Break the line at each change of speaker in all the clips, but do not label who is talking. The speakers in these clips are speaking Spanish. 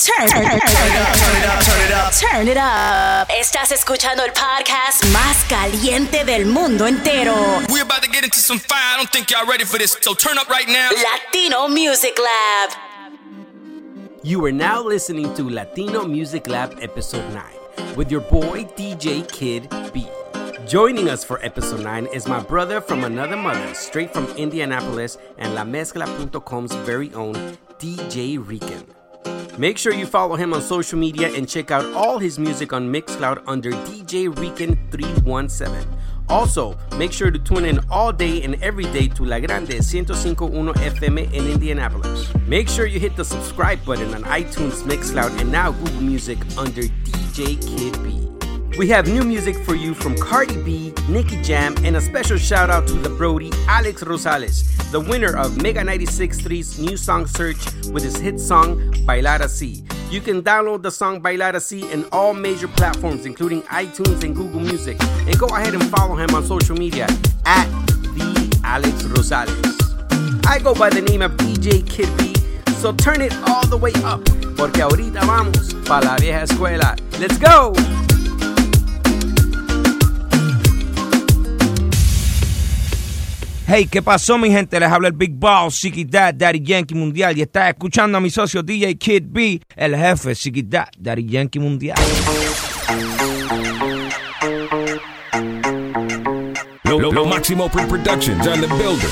Turn, turn, turn, it up, turn it up, turn it up. Estás escuchando el podcast más caliente del mundo entero.
We're about to get into some fire. I don't think y'all ready for this. So turn up right now.
Latino Music Lab.
You are now listening to Latino Music Lab Episode 9 with your boy DJ Kid B. Joining us for episode 9 is my brother from another mother, straight from Indianapolis, and LaMezcla.com's very own DJ Rican. Make sure you follow him on social media and check out all his music on Mixcloud under DJ Rican317. Also, make sure to tune in all day and every day to La Grande 105.1 FM in Indianapolis. Make sure you hit the subscribe button on iTunes, Mixcloud, and now Google Music under DJ Kid B. We have new music for you from Cardi B, Nicky Jam, and a special shout out to the Brody, Alex Rosales, the winner of Mega 96.3's new song search with his hit song Bailar Así. You can download the song Bailar Así in all major platforms, including iTunes and Google Music. And go ahead and follow him on social media at the Alex Rosales. I go by the name of DJ Kid B, so turn it all the way up, porque ahorita vamos pa la vieja escuela. Let's go!
Hey, ¿qué pasó, mi gente? Les habla el Big Boss, Siki Dad, Daddy Yankee Mundial. Y está escuchando a mi socio DJ Kid B, el jefe, Siki Dad, Daddy Yankee Mundial.
Lo, lo, lo máximo pre-productions on the builder.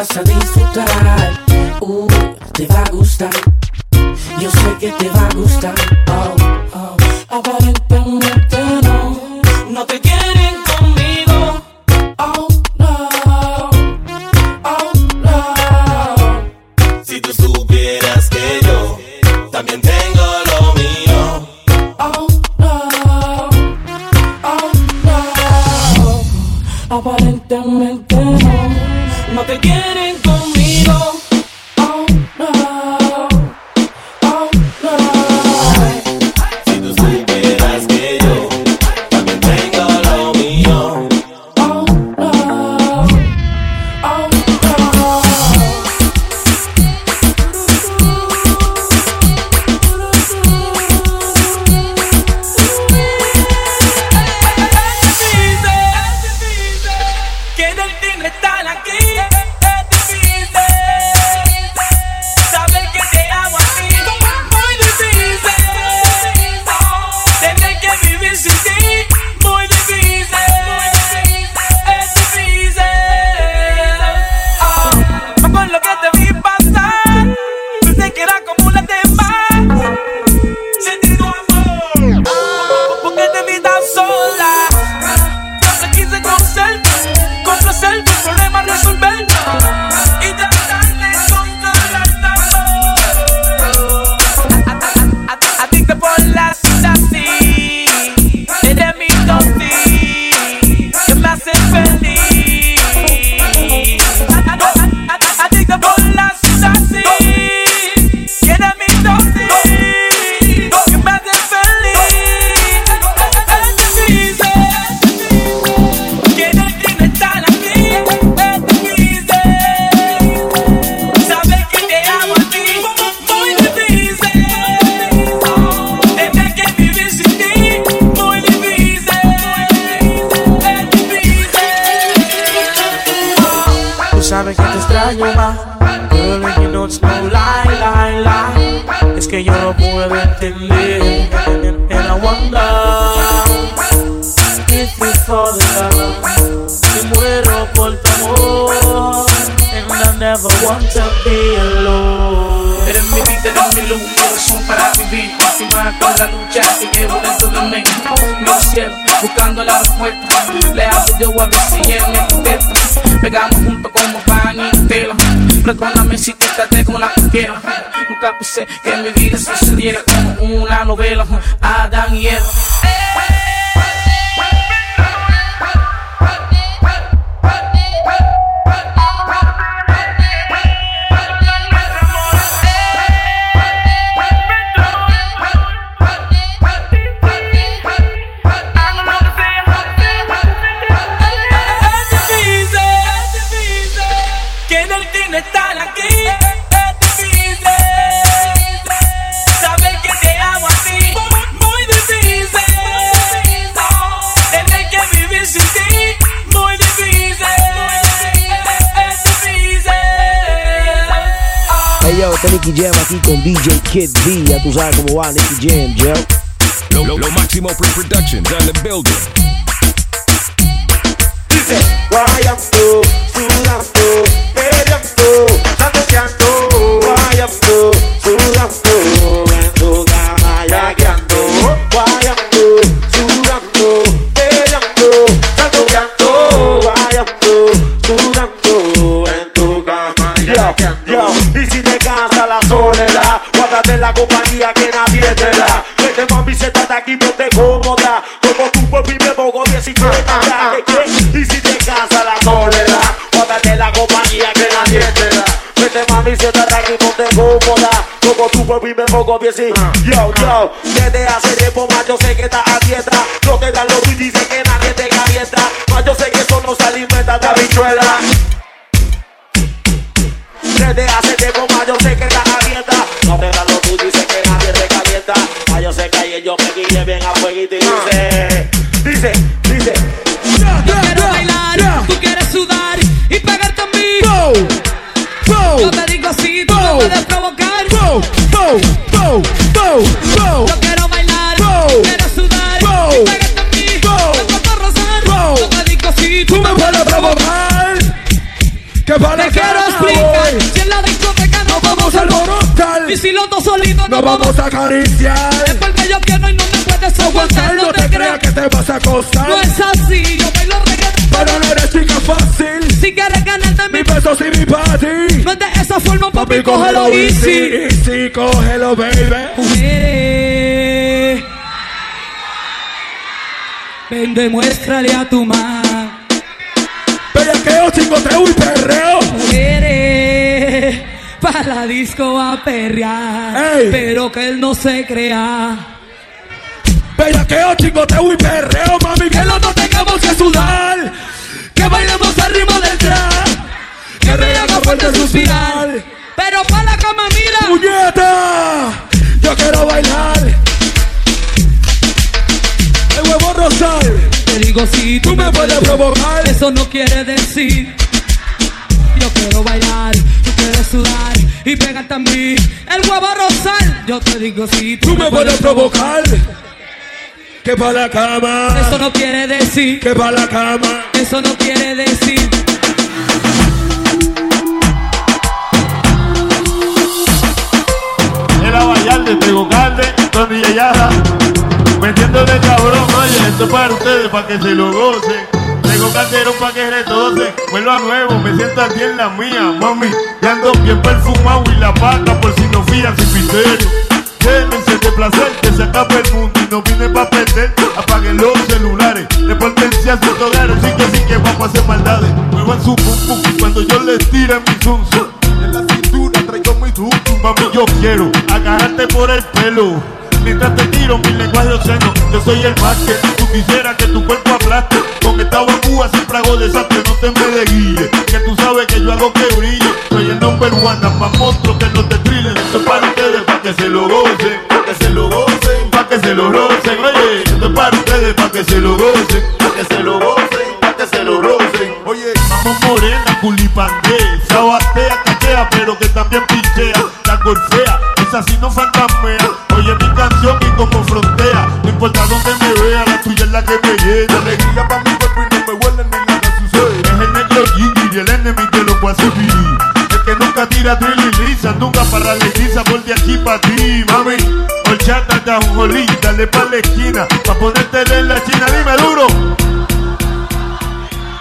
vas a disfrutar. que yo no
puedo entender en, en la
Wanda. If you fall in si muero por tu amor, and I never want to be alone.
Eres mi vida, eres mi luz, eres un para vivir. Y más con la lucha que llevo dentro de mí. Me siento buscando la respuesta. Le hablo yo a ver si en el Pegamos juntos como pan y tela. Perdóname si te traté como la quiera. Nunca pensé que mi vida sucediera como una novela. Adán y Eva.
Nicky Jam aquí con DJ Kid B. Ya tú sabes cómo va Nicky Jam, yo.
Lo, lo, lo Máximo Pre-Productions on the building.
Dice, guayando, sudando, Siéntate aquí, ponte cómoda, como tu papi me pongo 19 Yo, yo, desde hace tiempo más yo sé que estás a dieta, no te dan dice que nadie
acariciar
Es porque yo quiero y no me puedes aguantar.
No te creas que te vas a acostar
No es así, yo bailo reggaetón.
Pero no eres chica fácil
Si quieres ganarte mi
Mi beso y mi party
No es de esa forma, papi,
Papi,
cógelo easy.
easy, cógelo, baby
Mujeres, ven, demuéstrale a tu man.
Bellaqueo, chingoteo y perreo
Mujeres, la disco a perrear.
Ey.
Pero que él no se crea.
Bellaqueo, chingoteo y perreo Mami, que los dos tengamos que sudar Que bailemos al ritmo del trap Que me haga fuerte suspirar
Pero pa' la cama, mira.
¡Puñeta! Yo quiero bailar El huevo rosal
Te digo si
Tú me puedes provocar
Eso no quiere decir. Yo quiero bailar, tú quieres sudar y pegarte a mí. El huevo rosal. Yo te digo si
Tú me puedes provocar Que pa' la cama
Eso no quiere decir.
Que pa' la cama
Eso no quiere decir.
Era Vallarde, Tego Calde, Tony Yayada. Metiéndole cabrón, oye, esto es para ustedes, para que se lo gocen. Tengo Calderón para que retose, vuelvo a nuevo, me siento aquí en la mía, mami. Ya ando bien perfumado y la pata por si no fías sin misterio. Llévense de placer, que se acabe el mundo y no vine pa' perder. Apaguen los celulares, de potencia su hogares, sí que sí que vamos a hacer maldades. Muevan su pum pum cuando yo les tire mi zum. En la cintura traigo mi tum, mami, yo quiero agarrarte por el pelo. Mientras te tiro mi lenguaje obsceno Yo soy el más que tú quisieras que tu cuerpo aplaste. Con esta bambúa siempre hago desastre No te me de guille Que tú sabes que yo hago que brille. Soy el number one Más monstruo que no te trillen Esto es para ustedes Pa' que se lo gocen. Pa' que se lo gocen Pa' que se lo rocen. Oye, esto es para ustedes Pa' que se lo gocen. Pa' que se lo gocen Pa' que se lo rocen. Oye, vamos morena, culipandé Sabatea, catea, pero que también pinchea La golfea, esa sí no fantasmea Y como frontea No importa dónde me vea, la tuya es la que me llena. Alegría pa' mi cuerpo y no me huele ni nada sucede Es el negro Gigi y el enemy de los guasipí El que nunca tira drill y lisa Nunca para la lisa, por de aquí pa' ti, mami. Horchata, jolí, dale pa' la esquina. Pa' ponértela en la china, dime duro.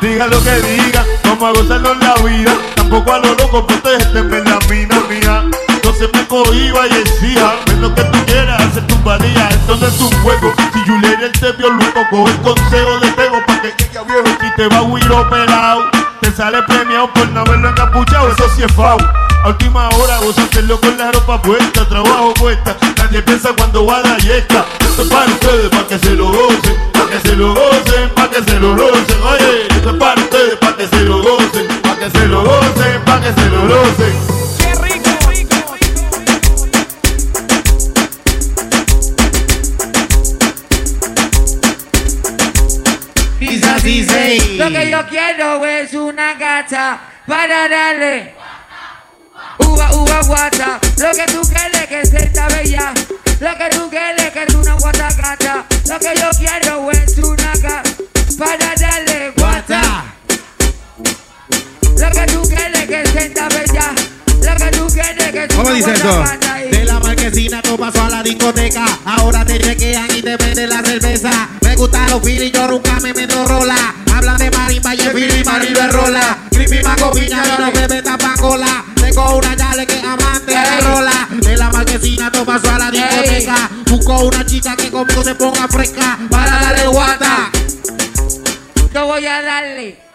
Diga lo que diga, vamos a gozarnos la vida. Tampoco a lo loco, protégete, la mina mía. Se me cohiba y exija, menos que tú quieras hacer tu valía. Esto no es un juego. Si Julián te vio loco, coge el consejo de Tego pa' que llegue viejo y te va a huir operado. Te sale premiado por no haberlo encapuchado, eso sí es fao. A última hora vos hacerlo con la ropa puesta, trabajo puesta. Nadie piensa cuando va a la yesca. Esto es para ustedes, para que se lo gocen, para que se lo gocen, para que se lo rocen. Oye, esto es para ustedes, que se lo gocen, para que se lo gocen, para que se lo rocen.
Lo que yo quiero es una gata para darle
Uva, uva, guata. Lo que tú quieres que se está bella. Lo que tú quieres que es una guata gata. Lo que yo quiero es una gata. Para darle guata. Lo que tú quieres que se está bella. Lo que tú quieres que es
¿Cómo
una
dice
guata
eso?
gata.
De la marquesina tú pasó a la discoteca. Ahora te chequean y te venden la cerveza. Me gustan los filis, yo nunca me meto rola. Habla de marimba y el fili, marido es rola. Creepy maco piña y no bebe tapacola. Tengo una yale que amante de rola. De la marquesina tú pasó a la discoteca. Busco una chica que conmigo se ponga fresca. Para darle guata.
Yo voy a darle.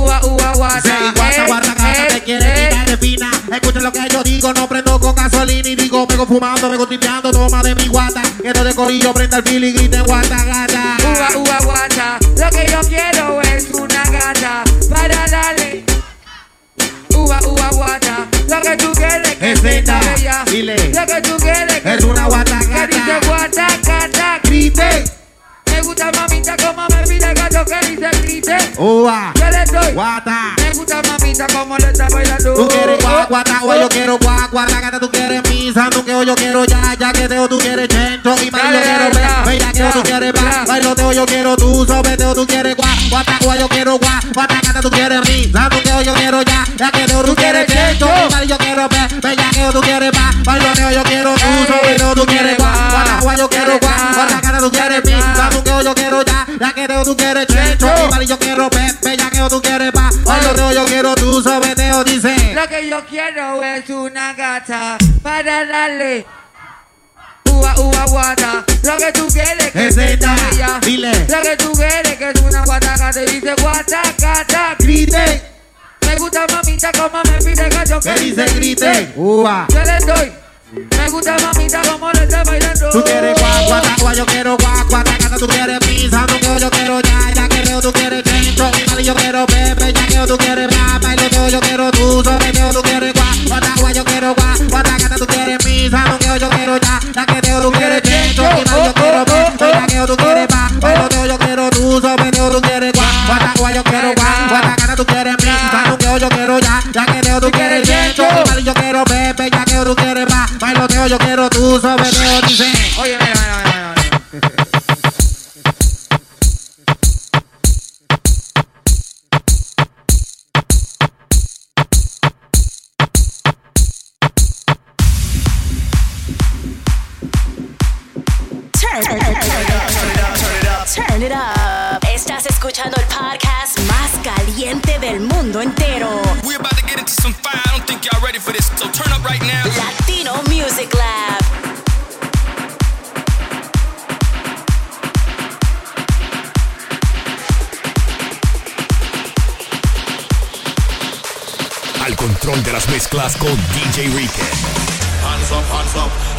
Uva, uva, guata.
Sí, guata,
Eh,
guata, gata,
eh,
te quiere
eh.
quitar de fina. Escucha lo que yo digo, no prendo con gasolina y digo, vengo fumando, vengo tripeando, toma de mi guata. Que no de corillo, prenda el fil y grite guata, gata.
Uva, uva, guata. Lo que yo quiero es una gata para darle. Uva, uva, guata. Lo que tú quieres que
Es esta,
bella.
dile.
Lo que tú quieres que
Es una guata,
Que
gata.
dice guata, gata.
Grite.
Me gusta mamita como me pide gato que dice grite.
Uva,
Yo le doy.
guata.
Me gusta mamita como le está bailando.
Tú quieres guá, guata, o yo quiero guá, guata, gata, tú quieres misa, tú que yo quiero ya, ya que teo, tú quieres chencho, y más yo quiero ver, bella que tú quieres va, bailoteo yo quiero tú, sobeteo tú quieres guá, guata, o yo quiero guá, guata, gata, tú quieres misa, tú que yo quiero ya, ya que teo, tú quieres chencho, y más yo quiero ver, bella que tú quieres va, bailoteo yo quiero tú, sobeteo tú quieres guá, guata, o yo quiero guá, guata, gata, tú quieres misa, tú que yo quiero ya, ya que tú quieres chencho, y yo quiero ver, bella que tú quieres va, bailoteo yo quiero tú, sobeteo dice.
Lo que yo quiero es una gata para darle. Uva, uva, guata. Lo que tú quieres que
Es esta, dile.
Lo que tú quieres que es una guata gata. Y dice guata gata.
Grite.
Me gusta mamita como me pide gato
Que dice grite, uva.
Yo le doy. Me gusta mamita como le está bailando.
Tú quieres guaguatagua, yo quiero. Tú quieres pizza, yo quiero ya. Ya quiero, tú quieres centro. Mali, yo quiero pepe. Ya quiero, tú quieres rapa. Y lo yo quiero tú. Sobre tú quieres guaguatagua, yo quiero no yo quiero ya. Ya tú quieres centro. Oh, oh, oh, yo quiero pepe. Ya quiero, tú quieres rapa. Y yo quiero tú. Sobre. Tú quieres pizza yo quiero ya, ya que veo, tú quieres chencho, y yo quiero pepe, ya que tú quieres bla, bailoteo, yo quiero tú, sobeteo, dice.
Oye, mira, mira, mira, mira.
Turn, it up, turn it up, turn it up. Turn it up. Estás escuchando el caliente del mundo entero.
We're about to get into some fire. I don't think y'all ready for this. So turn up right now.
Latino Music Lab.
Al control de las mezclas con DJ Rique.
Hands up, hands up.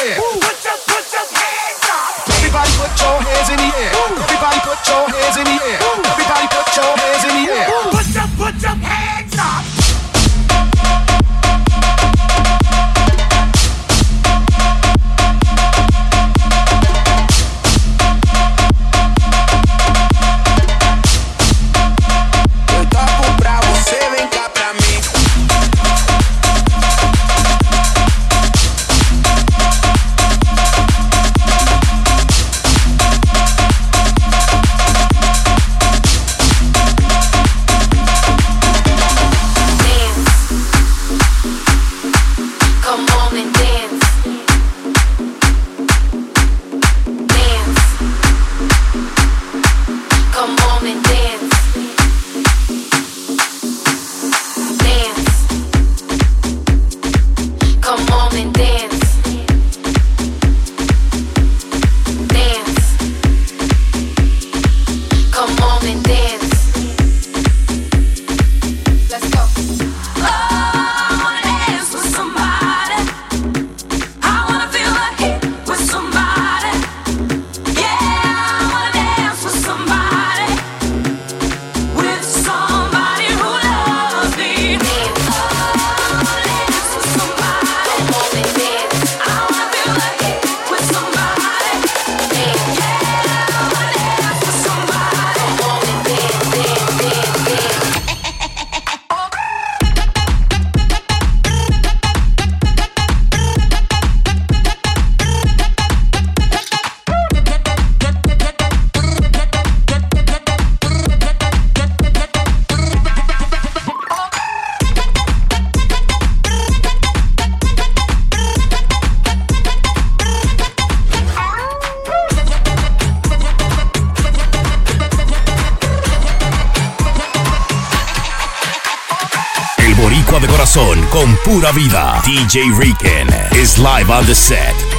Put your, put your hands up. Everybody put your hands in the air. Everybody put your hands in the air. Everybody
put your hands in the air. Put your, put your
la vida. DJ Rican is live on the set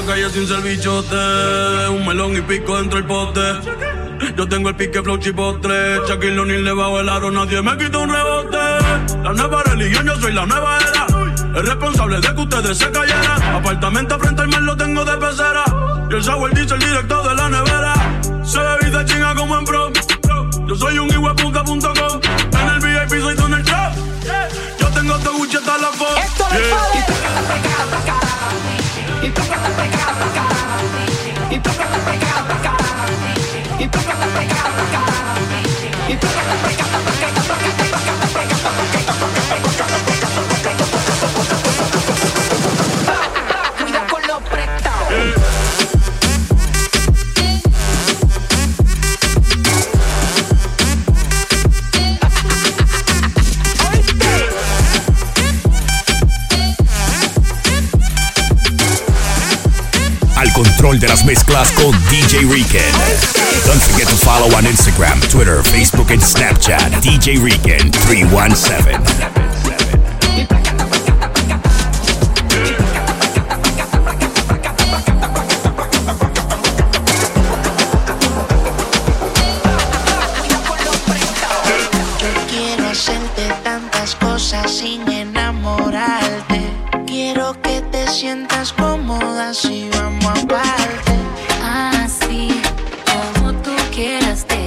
la calle sin ser bichote. Un melón y pico dentro del pote. Yo tengo el pique flow chipotle. Shaquille O'Neal le bajo el aro, nadie me quita un rebote. La nueva religión, yo soy la nueva era. El responsable de que ustedes se cayeran. Apartamento frente al mar lo tengo de pecera. Y el sour dice el directo de la nevera. Se bebida chinga como en pro. Yo soy un iguapunta.com. En el VIP soy Donald Trump. Yo tengo Gucci hasta la foto.
Esto no es
control de las mezclas con DJ Riken. Don't forget to follow on Instagram, Twitter, Facebook, and Snapchat. DJ Riken 317.
Quieras te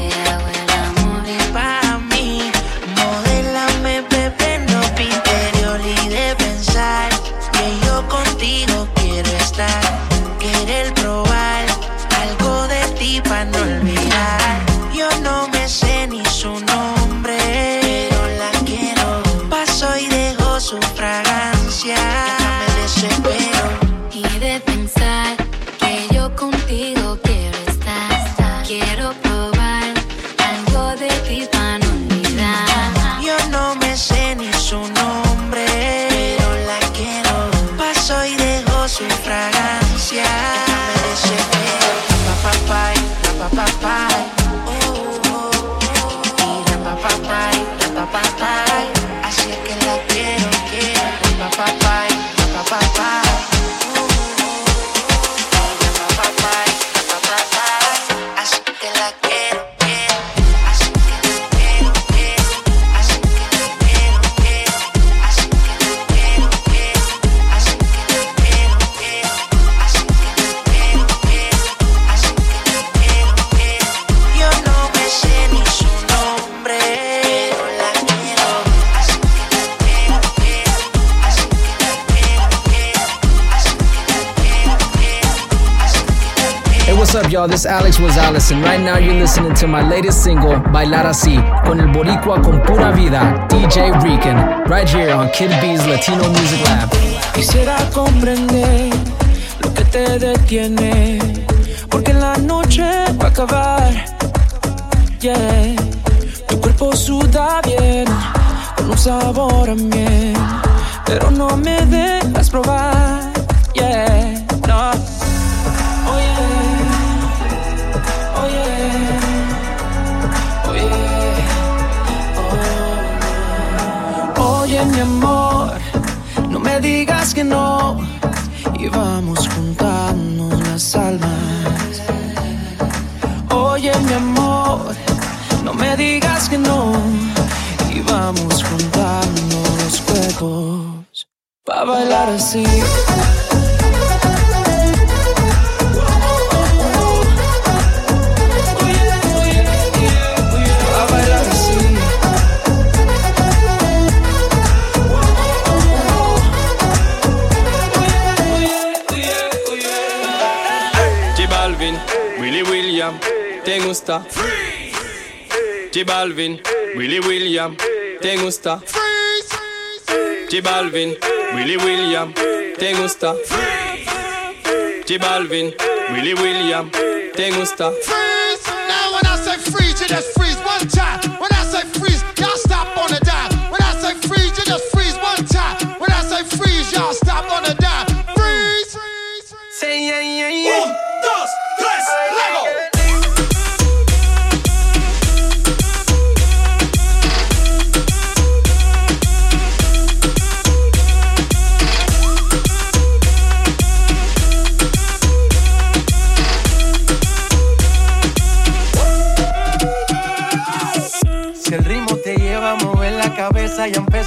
Rosales, and right now you're listening to my latest single, Bailar Así, con el Boricua con pura vida, DJ Rican, right here on Kid B's Latino Music Lab.
Quisiera comprender lo que te detiene, porque la noche va a acabar. Yeah, tu cuerpo suda bien, con un sabor a miel, pero no me dejas probar. Yeah, mi amor, no me digas que no y vamos juntando las almas. Oye mi amor, no me digas que no y vamos juntando los cuerpos para bailar así.
Gusta? J Balvin, Willy William, ¿te gusta? J Balvin, Willy William, ¿te gusta? J Balvin, Willy William, ¿te gusta?
Now when I say freeze, you just freeze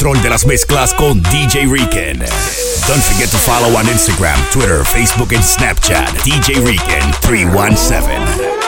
control de las mezclas con DJ Rican. Don't forget to follow on Instagram, Twitter, Facebook, and Snapchat. DJ Rican 317.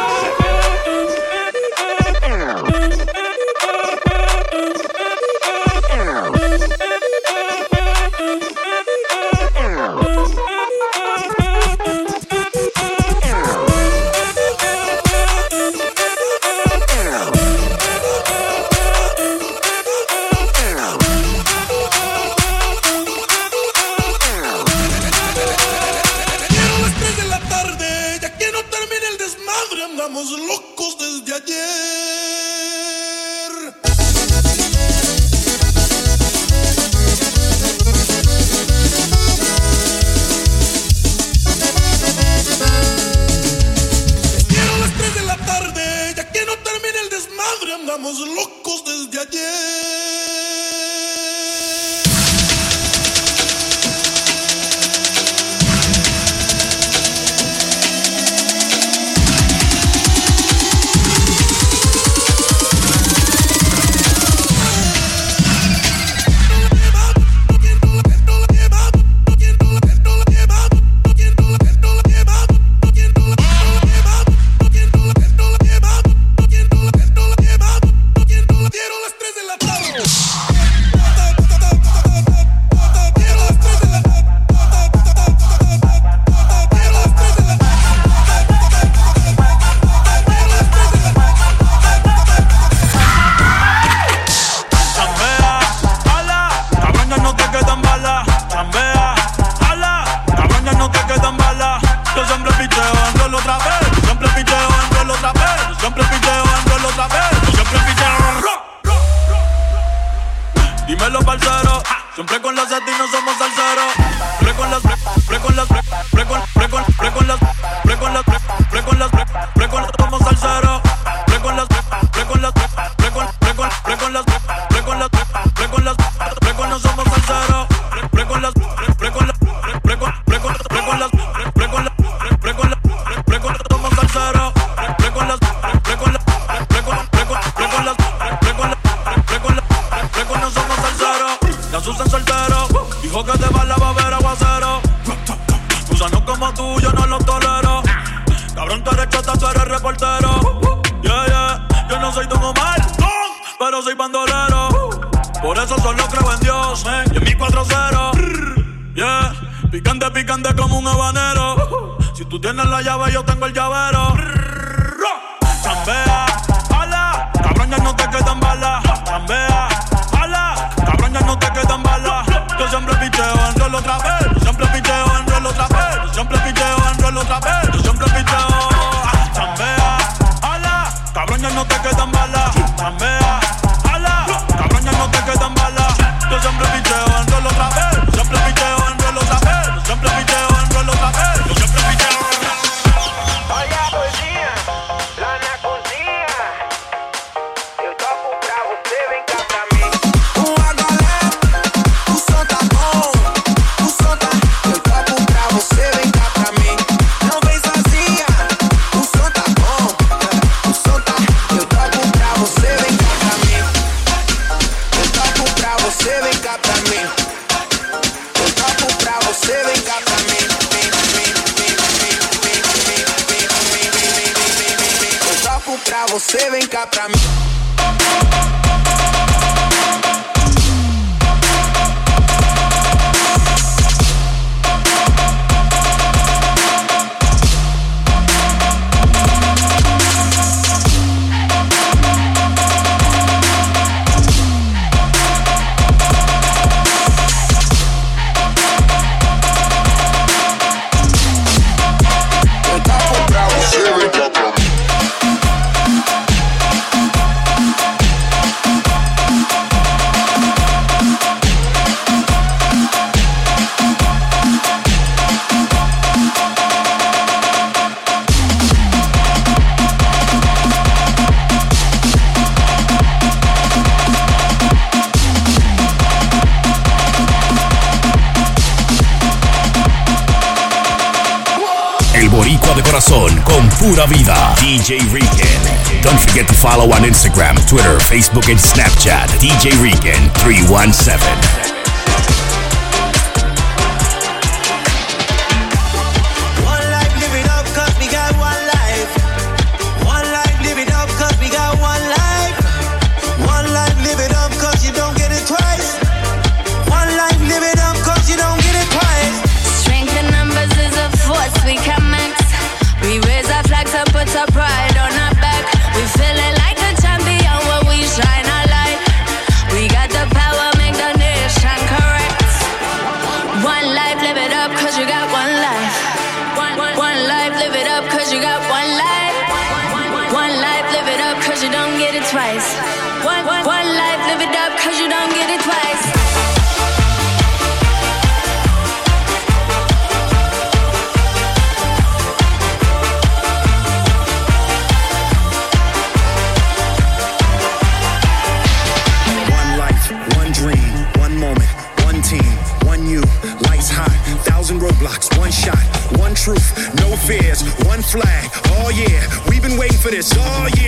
Pre con las a ti no somos salseros. Pre con las, pre, pre con las, pre, pre con las.
Vida, DJ Regan. Don't forget to follow on Instagram, Twitter, Facebook, and Snapchat, DJ Regan 317.
flag. Oh yeah, we've been waiting for this oh, all year.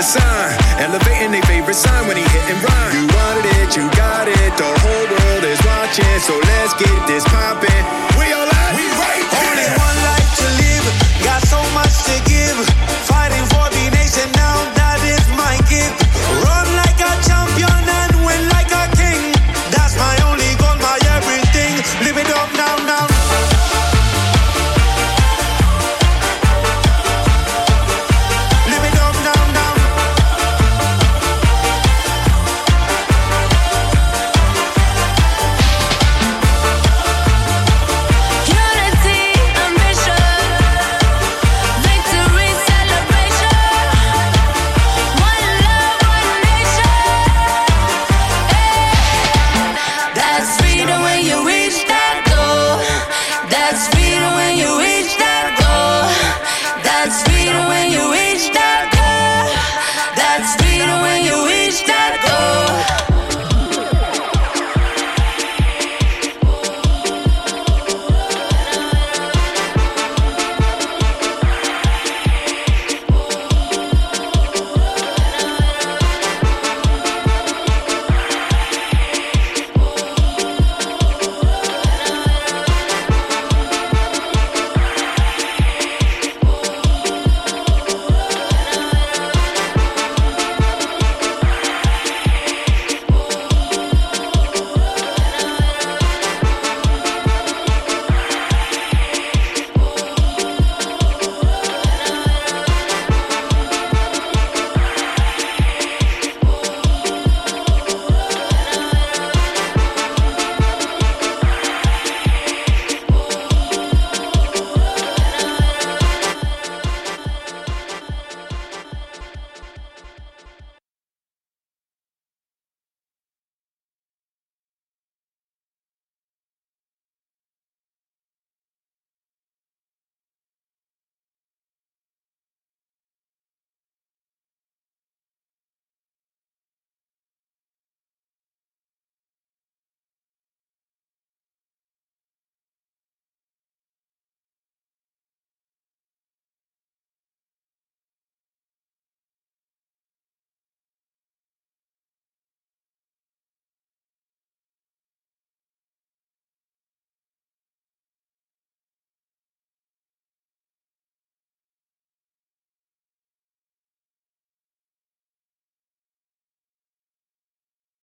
the sun.